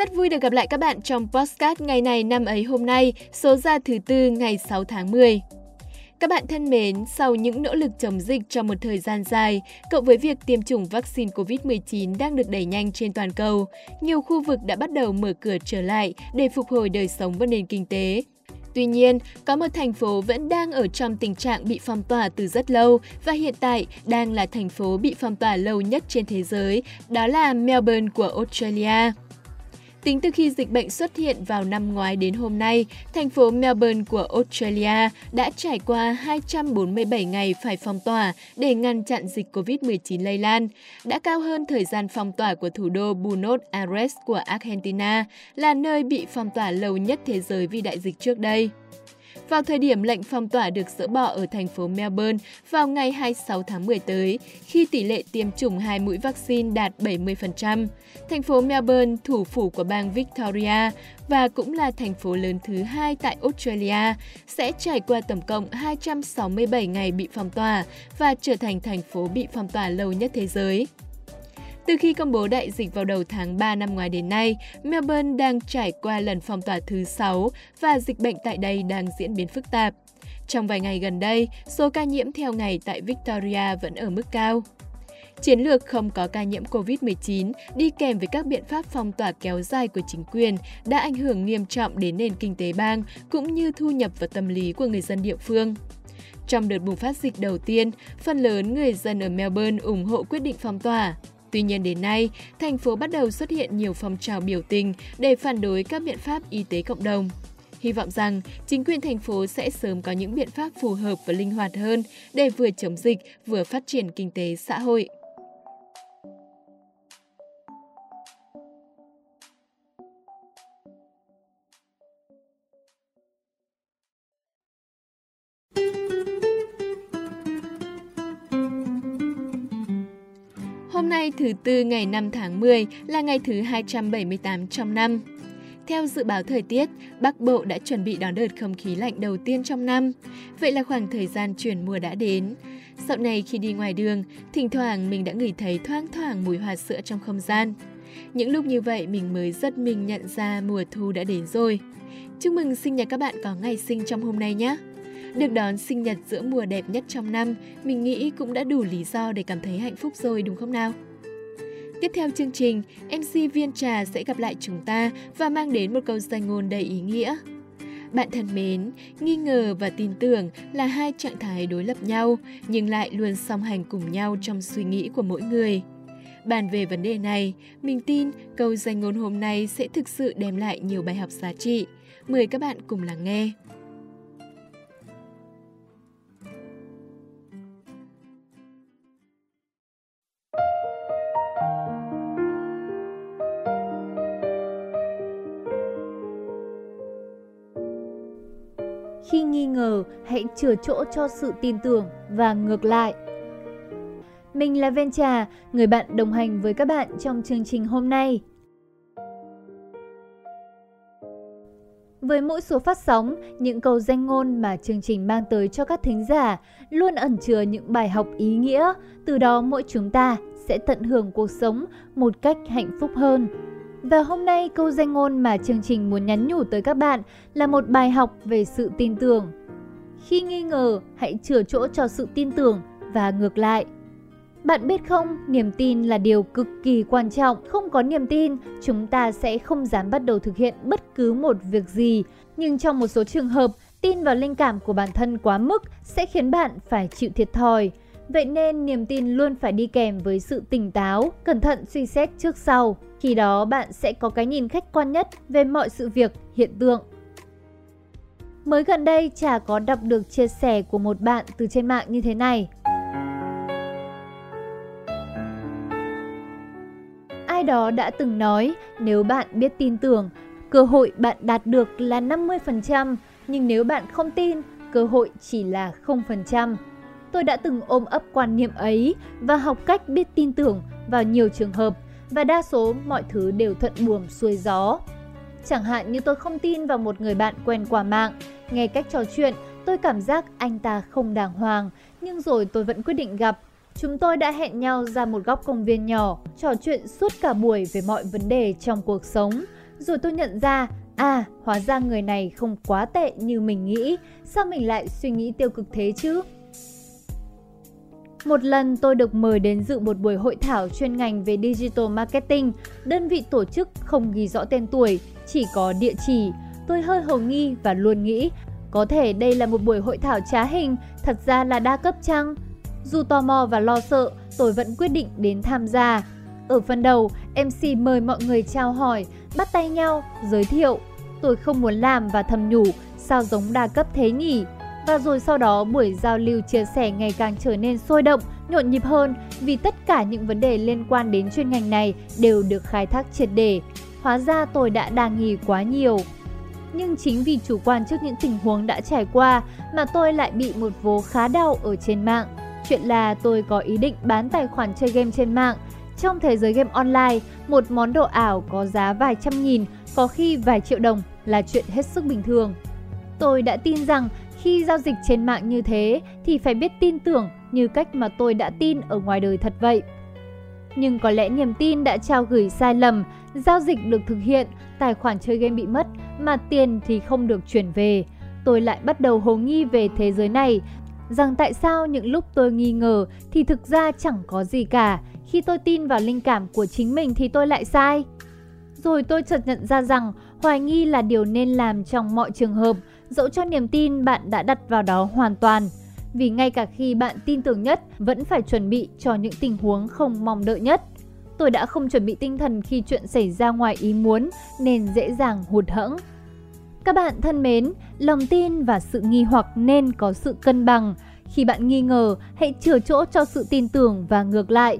Rất vui được gặp lại các bạn trong podcast ngày này năm ấy hôm nay, số ra thứ tư ngày 6 tháng 10. Các bạn thân mến, sau những nỗ lực chống dịch trong một thời gian dài, cộng với việc tiêm chủng vaccine COVID-19 đang được đẩy nhanh trên toàn cầu, nhiều khu vực đã bắt đầu mở cửa trở lại để phục hồi đời sống và nền kinh tế. Tuy nhiên, có một thành phố vẫn đang ở trong tình trạng bị phong tỏa từ rất lâu và hiện tại đang là thành phố bị phong tỏa lâu nhất trên thế giới, đó là Melbourne của Australia. Tính từ khi dịch bệnh xuất hiện vào năm ngoái đến hôm nay, thành phố Melbourne của Australia đã trải qua 247 ngày phải phong tỏa để ngăn chặn dịch COVID-19 lây lan, đã cao hơn thời gian phong tỏa của thủ đô Buenos Aires của Argentina, là nơi bị phong tỏa lâu nhất thế giới vì đại dịch trước đây. Vào thời điểm lệnh phong tỏa được dỡ bỏ ở thành phố Melbourne vào ngày 26 tháng 10 tới, khi tỷ lệ tiêm chủng hai mũi vaccine đạt 70%, thành phố Melbourne, thủ phủ của bang Victoria và cũng là thành phố lớn thứ hai tại Australia, sẽ trải qua tổng cộng 267 ngày bị phong tỏa và trở thành thành phố bị phong tỏa lâu nhất thế giới. Từ khi công bố đại dịch vào đầu tháng 3 năm ngoái đến nay, Melbourne đang trải qua lần phong tỏa thứ 6 và dịch bệnh tại đây đang diễn biến phức tạp. Trong vài ngày gần đây, số ca nhiễm theo ngày tại Victoria vẫn ở mức cao. Chiến lược không có ca nhiễm COVID-19 đi kèm với các biện pháp phong tỏa kéo dài của chính quyền đã ảnh hưởng nghiêm trọng đến nền kinh tế bang cũng như thu nhập và tâm lý của người dân địa phương. Trong đợt bùng phát dịch đầu tiên, phần lớn người dân ở Melbourne ủng hộ quyết định phong tỏa. Tuy nhiên đến nay, thành phố bắt đầu xuất hiện nhiều phong trào biểu tình để phản đối các biện pháp y tế cộng đồng. Hy vọng rằng chính quyền thành phố sẽ sớm có những biện pháp phù hợp và linh hoạt hơn để vừa chống dịch vừa phát triển kinh tế xã hội. Hôm nay thứ Tư ngày 5 tháng 10 là ngày thứ 278 trong năm. Theo dự báo thời tiết, Bắc Bộ đã chuẩn bị đón đợt không khí lạnh đầu tiên trong năm. Vậy là khoảng thời gian chuyển mùa đã đến. Dạo này khi đi ngoài đường, thỉnh thoảng mình đã ngửi thấy thoang thoảng mùi hoa sữa trong không gian. Những lúc như vậy mình mới rất mình nhận ra mùa thu đã đến rồi. Chúc mừng sinh nhật các bạn có ngày sinh trong hôm nay nhé! Được đón sinh nhật giữa mùa đẹp nhất trong năm, mình nghĩ cũng đã đủ lý do để cảm thấy hạnh phúc rồi đúng không nào? Tiếp theo chương trình, MC Viên Trà sẽ gặp lại chúng ta và mang đến một câu danh ngôn đầy ý nghĩa. Bạn thân mến, nghi ngờ và tin tưởng là hai trạng thái đối lập nhau nhưng lại luôn song hành cùng nhau trong suy nghĩ của mỗi người. Bàn về vấn đề này, mình tin câu danh ngôn hôm nay sẽ thực sự đem lại nhiều bài học giá trị. Mời các bạn cùng lắng nghe. Chừa chỗ cho sự tin tưởng và ngược lại. Mình là Ven Trà, người bạn đồng hành với các bạn trong chương trình hôm nay. Với mỗi số phát sóng, những câu danh ngôn mà chương trình mang tới cho các thính giả luôn ẩn chứa những bài học ý nghĩa, từ đó mỗi chúng ta sẽ tận hưởng cuộc sống một cách hạnh phúc hơn. Và hôm nay câu danh ngôn mà chương trình muốn nhắn nhủ tới các bạn là một bài học về sự tin tưởng. Khi nghi ngờ, hãy chừa chỗ cho sự tin tưởng và ngược lại. Bạn biết không, niềm tin là điều cực kỳ quan trọng. Không có niềm tin, chúng ta sẽ không dám bắt đầu thực hiện bất cứ một việc gì. Nhưng trong một số trường hợp, tin vào linh cảm của bản thân quá mức sẽ khiến bạn phải chịu thiệt thòi. Vậy nên niềm tin luôn phải đi kèm với sự tỉnh táo, cẩn thận suy xét trước sau. Khi đó bạn sẽ có cái nhìn khách quan nhất về mọi sự việc, hiện tượng. Mới gần đây, Trà có đọc được chia sẻ của một bạn từ trên mạng như thế này. Ai đó đã từng nói, nếu bạn biết tin tưởng, cơ hội bạn đạt được là 50%, nhưng nếu bạn không tin, cơ hội chỉ là 0%. Tôi đã từng ôm ấp quan niệm ấy và học cách biết tin tưởng vào nhiều trường hợp và đa số mọi thứ đều thuận buồm xuôi gió. Chẳng hạn như tôi không tin vào một người bạn quen qua mạng, nghe cách trò chuyện, tôi cảm giác anh ta không đàng hoàng, nhưng rồi tôi vẫn quyết định gặp. Chúng tôi đã hẹn nhau ra một góc công viên nhỏ, trò chuyện suốt cả buổi về mọi vấn đề trong cuộc sống. Rồi tôi nhận ra, à, hóa ra người này không quá tệ như mình nghĩ, sao mình lại suy nghĩ tiêu cực thế chứ? Một lần tôi được mời đến dự một buổi hội thảo chuyên ngành về digital marketing. Đơn vị tổ chức không ghi rõ tên tuổi, chỉ có địa chỉ. Tôi hơi hồ nghi và luôn nghĩ có thể đây là một buổi hội thảo trá hình, thật ra là đa cấp chăng? Dù tò mò và lo sợ, tôi vẫn quyết định đến tham gia. Ở phần đầu, MC mời mọi người trao hỏi, bắt tay nhau, giới thiệu. Tôi không muốn làm và thầm nhủ, sao giống đa cấp thế nhỉ? Và rồi sau đó buổi giao lưu chia sẻ ngày càng trở nên sôi động, nhộn nhịp hơn vì tất cả những vấn đề liên quan đến chuyên ngành này đều được khai thác triệt để. Hóa ra tôi đã đa nghi quá nhiều. Nhưng chính vì chủ quan trước những tình huống đã trải qua mà tôi lại bị một vố khá đau ở trên mạng. Chuyện là tôi có ý định bán tài khoản chơi game trên mạng. Trong thế giới game online, một món đồ ảo có giá vài trăm nghìn, có khi vài triệu đồng là chuyện hết sức bình thường. Tôi đã tin rằng khi giao dịch trên mạng như thế thì phải biết tin tưởng như cách mà tôi đã tin ở ngoài đời thật vậy. Nhưng có lẽ niềm tin đã trao gửi sai lầm, giao dịch được thực hiện, tài khoản chơi game bị mất mà tiền thì không được chuyển về. Tôi lại bắt đầu hồ nghi về thế giới này, rằng tại sao những lúc tôi nghi ngờ thì thực ra chẳng có gì cả, khi tôi tin vào linh cảm của chính mình thì tôi lại sai. Rồi tôi chợt nhận ra rằng hoài nghi là điều nên làm trong mọi trường hợp, dẫu cho niềm tin bạn đã đặt vào đó hoàn toàn. Vì ngay cả khi bạn tin tưởng nhất, vẫn phải chuẩn bị cho những tình huống không mong đợi nhất. Tôi đã không chuẩn bị tinh thần khi chuyện xảy ra ngoài ý muốn nên dễ dàng hụt hẫng. Các bạn thân mến, lòng tin và sự nghi hoặc nên có sự cân bằng. Khi bạn nghi ngờ, hãy chừa chỗ cho sự tin tưởng và ngược lại.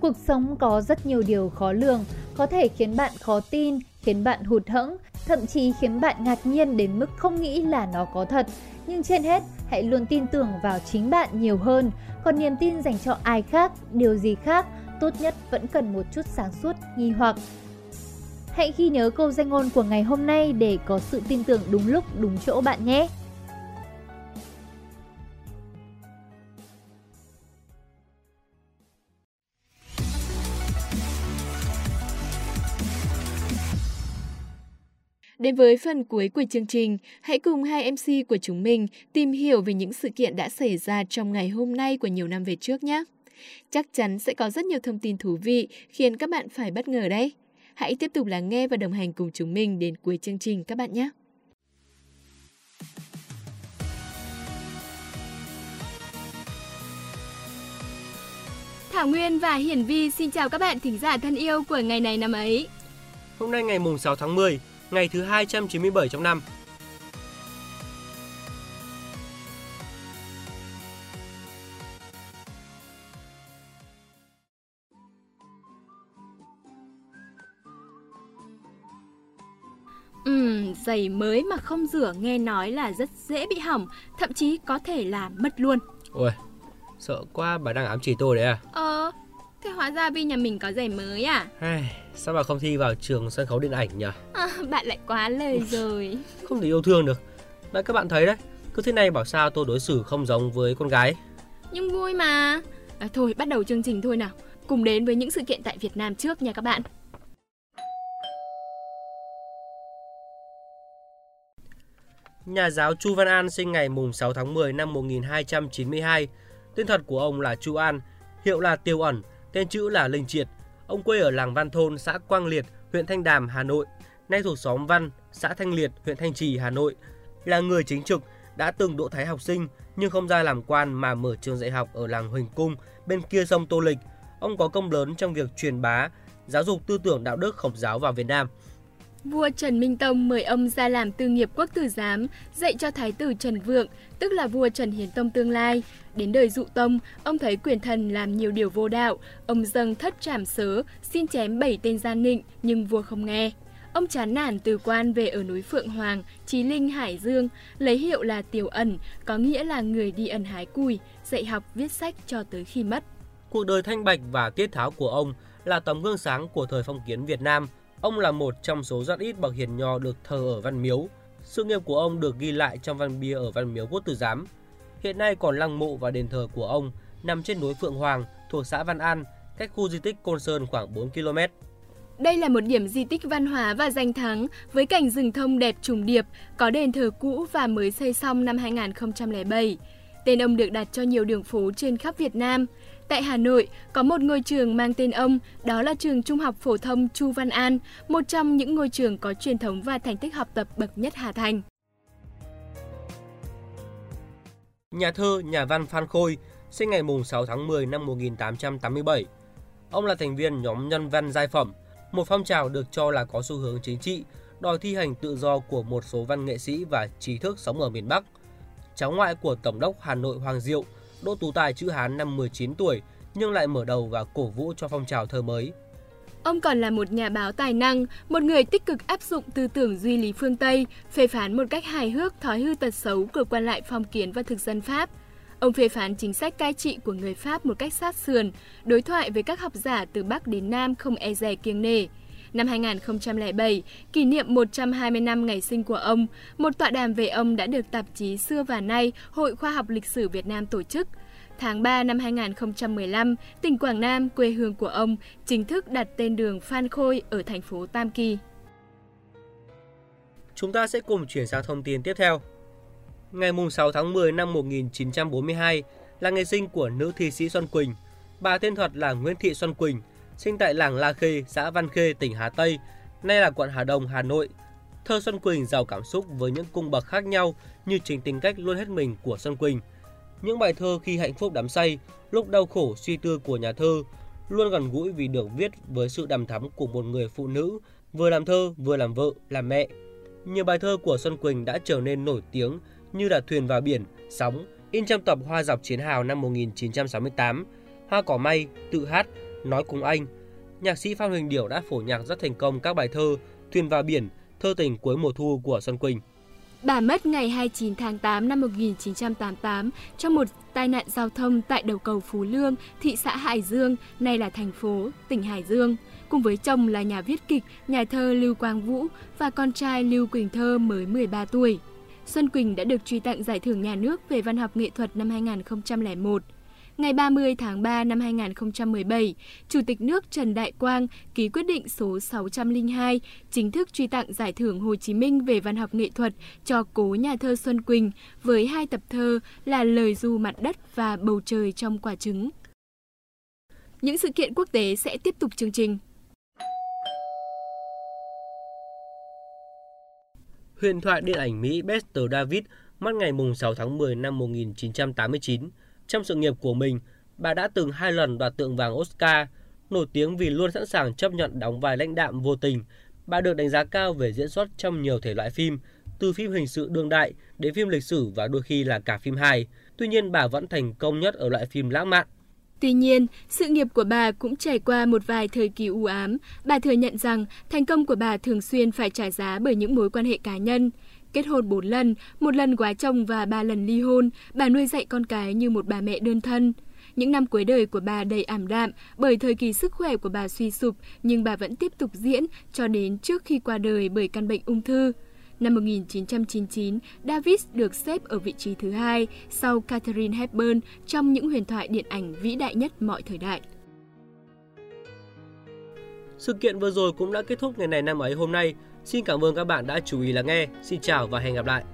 Cuộc sống có rất nhiều điều khó lường, có thể khiến bạn khó tin, khiến bạn hụt hẫng, thậm chí khiến bạn ngạc nhiên đến mức không nghĩ là nó có thật. Nhưng trên hết, hãy luôn tin tưởng vào chính bạn nhiều hơn. Còn niềm tin dành cho ai khác, điều gì khác, tốt nhất vẫn cần một chút sáng suốt, nghi hoặc. Hãy ghi nhớ câu danh ngôn của ngày hôm nay để có sự tin tưởng đúng lúc, đúng chỗ bạn nhé. Đến với phần cuối của chương trình, hãy cùng hai MC của chúng mình tìm hiểu về những sự kiện đã xảy ra trong ngày hôm nay của nhiều năm về trước nhé. Chắc chắn sẽ có rất nhiều thông tin thú vị khiến các bạn phải bất ngờ đấy. Hãy tiếp tục lắng nghe và đồng hành cùng chúng mình đến cuối chương trình các bạn nhé. Thảo Nguyên và Hiển Vi xin chào các bạn thính giả thân yêu của ngày này năm ấy. Hôm nay ngày mùng 6 tháng 10, ngày thứ 297 trong năm. Ừm, giày mới mà không rửa nghe nói là rất dễ bị hỏng, thậm chí có thể là mất luôn. Ôi, sợ quá bà đang ám chỉ tôi đấy à? Ờ, thế hóa ra Vi nhà mình có giày mới à? Ai, sao bà không thi vào trường sân khấu điện ảnh nhỉ? À, bạn lại quá lời rồi. Không thể yêu thương được. Đấy các bạn thấy đấy, cứ thế này bảo sao tôi đối xử không giống với con gái. Nhưng vui mà. À, thôi bắt đầu chương trình thôi nào. Cùng đến với những sự kiện tại Việt Nam trước nha các bạn. Nhà giáo Chu Văn An sinh ngày mùng 6 tháng 10 năm 1292. Tên thật của ông là Chu An, hiệu là Tiêu Ẩn, tên chữ là Linh Triệt. Ông quê ở làng Văn Thôn, xã Quang Liệt, huyện Thanh Đàm, Hà Nội, nay thuộc xóm Văn, xã Thanh Liệt, huyện Thanh Trì, Hà Nội. Là người chính trực, đã từng độ thái học sinh nhưng không ra làm quan mà mở trường dạy học ở làng Huỳnh Cung bên kia sông Tô Lịch. Ông có công lớn trong việc truyền bá giáo dục tư tưởng đạo đức Khổng giáo vào Việt Nam. Vua Trần Minh Tông mời ông ra làm tư nghiệp quốc tử giám, dạy cho thái tử Trần Vượng, tức là vua Trần Hiến Tông tương lai. Đến đời dụ tông, ông thấy quyền thần làm nhiều điều vô đạo, ông dâng thất trảm sớ, xin chém bảy tên gian nịnh, nhưng vua không nghe. Ông chán nản từ quan về ở núi Phượng Hoàng, Chí Linh, Hải Dương, lấy hiệu là Tiểu Ẩn, có nghĩa là người đi ẩn hái cùi, dạy học viết sách cho tới khi mất. Cuộc đời thanh bạch và tiết tháo của ông là tấm gương sáng của thời phong kiến Việt Nam. Ông là một trong số rất ít bậc hiền nho được thờ ở Văn Miếu. Sự nghiệp của ông được ghi lại trong văn bia ở Văn Miếu Quốc Tử Giám. Hiện nay còn lăng mộ và đền thờ của ông nằm trên núi Phượng Hoàng thuộc xã Văn An, cách khu di tích Côn Sơn khoảng 4 km. Đây là một điểm di tích văn hóa và danh thắng với cảnh rừng thông đẹp trùng điệp, có đền thờ cũ và mới xây xong năm 2007. Tên ông được đặt cho nhiều đường phố trên khắp Việt Nam. Tại Hà Nội, có một ngôi trường mang tên ông, đó là trường Trung học Phổ thông Chu Văn An, một trong những ngôi trường có truyền thống và thành tích học tập bậc nhất Hà Thành. Nhà thơ, nhà văn Phan Khôi, sinh ngày 6 tháng 10 năm 1887. Ông là thành viên nhóm nhân văn giai phẩm, một phong trào được cho là có xu hướng chính trị, đòi thi hành tự do của một số văn nghệ sĩ và trí thức sống ở miền Bắc. Cháu ngoại của Tổng đốc Hà Nội Hoàng Diệu, Đỗ Tú Tài chữ Hán năm 19 tuổi nhưng lại mở đầu và cổ vũ cho phong trào thơ mới. Ông còn là một nhà báo tài năng, một người tích cực áp dụng tư tưởng duy lý phương Tây, phê phán một cách hài hước thói hư tật xấu của quan lại phong kiến và thực dân Pháp. Ông phê phán chính sách cai trị của người Pháp một cách sát sườn, đối thoại với các học giả từ Bắc đến Nam không e dè kiêng nể. Năm 2007, kỷ niệm 120 năm ngày sinh của ông, một tọa đàm về ông đã được tạp chí Xưa và Nay, Hội Khoa học Lịch sử Việt Nam tổ chức. Tháng 3 năm 2015, tỉnh Quảng Nam, quê hương của ông, chính thức đặt tên đường Phan Khôi ở thành phố Tam Kỳ. Chúng ta sẽ cùng chuyển sang thông tin tiếp theo. Ngày 6 tháng 10 năm 1942 là ngày sinh của nữ thi sĩ Xuân Quỳnh. Bà tên thật là Nguyễn Thị Xuân Quỳnh, sinh tại làng La Khê, xã Văn Khê, tỉnh Hà Tây, nay là quận Hà Đông, Hà Nội. Thơ Xuân Quỳnh giàu cảm xúc với những cung bậc khác nhau như chính tính cách luôn hết mình của Xuân Quỳnh. Những bài thơ khi hạnh phúc đắm say, lúc đau khổ suy tư của nhà thơ luôn gần gũi vì được viết với sự đầm thắm của một người phụ nữ vừa làm thơ vừa làm vợ, làm mẹ. Nhiều bài thơ của Xuân Quỳnh đã trở nên nổi tiếng như là Thuyền vào biển, Sóng, in trong tập Hoa dọc chiến hào năm 1968, Hoa cỏ may, Tự hát, Nói cùng anh. Nhạc sĩ Phan Huỳnh Điểu đã phổ nhạc rất thành công các bài thơ Thuyền vào biển, Thơ tình cuối mùa thu của Xuân Quỳnh. Bà mất ngày 29 tháng 8 năm 1988 trong một tai nạn giao thông tại đầu cầu Phú Lương, thị xã Hải Dương, nay là thành phố, tỉnh Hải Dương. Cùng với chồng là nhà viết kịch, nhà thơ Lưu Quang Vũ và con trai Lưu Quỳnh Thơ mới 13 tuổi. Xuân Quỳnh đã được truy tặng Giải thưởng Nhà nước về văn học nghệ thuật năm 2001. Ngày 30 tháng 3 năm 2017, Chủ tịch nước Trần Đại Quang ký quyết định số 602 chính thức truy tặng Giải thưởng Hồ Chí Minh về văn học nghệ thuật cho cố nhà thơ Xuân Quỳnh với hai tập thơ là Lời du mặt đất và Bầu trời trong quả trứng. Những sự kiện quốc tế sẽ tiếp tục chương trình. Huyền thoại điện ảnh Mỹ Bester David mất ngày 6 tháng 10 năm 1989. Trong sự nghiệp của mình, bà đã từng hai lần đoạt tượng vàng Oscar, nổi tiếng vì luôn sẵn sàng chấp nhận đóng vai lãnh đạm vô tình. Bà được đánh giá cao về diễn xuất trong nhiều thể loại phim, từ phim hình sự đương đại đến phim lịch sử và đôi khi là cả phim hài. Tuy nhiên bà vẫn thành công nhất ở loại phim lãng mạn. Tuy nhiên, sự nghiệp của bà cũng trải qua một vài thời kỳ u ám. Bà thừa nhận rằng thành công của bà thường xuyên phải trả giá bởi những mối quan hệ cá nhân. Kết hôn 4 lần, một lần quá chồng và ba lần ly hôn, bà nuôi dạy con cái như một bà mẹ đơn thân. Những năm cuối đời của bà đầy ảm đạm bởi thời kỳ sức khỏe của bà suy sụp, nhưng bà vẫn tiếp tục diễn cho đến trước khi qua đời bởi căn bệnh ung thư. Năm 1999, Davis được xếp ở vị trí thứ hai sau Catherine Hepburn trong những huyền thoại điện ảnh vĩ đại nhất mọi thời đại. Sự kiện vừa rồi cũng đã kết thúc ngày này năm ấy hôm nay. Xin cảm ơn các bạn đã chú ý lắng nghe. Xin chào và hẹn gặp lại.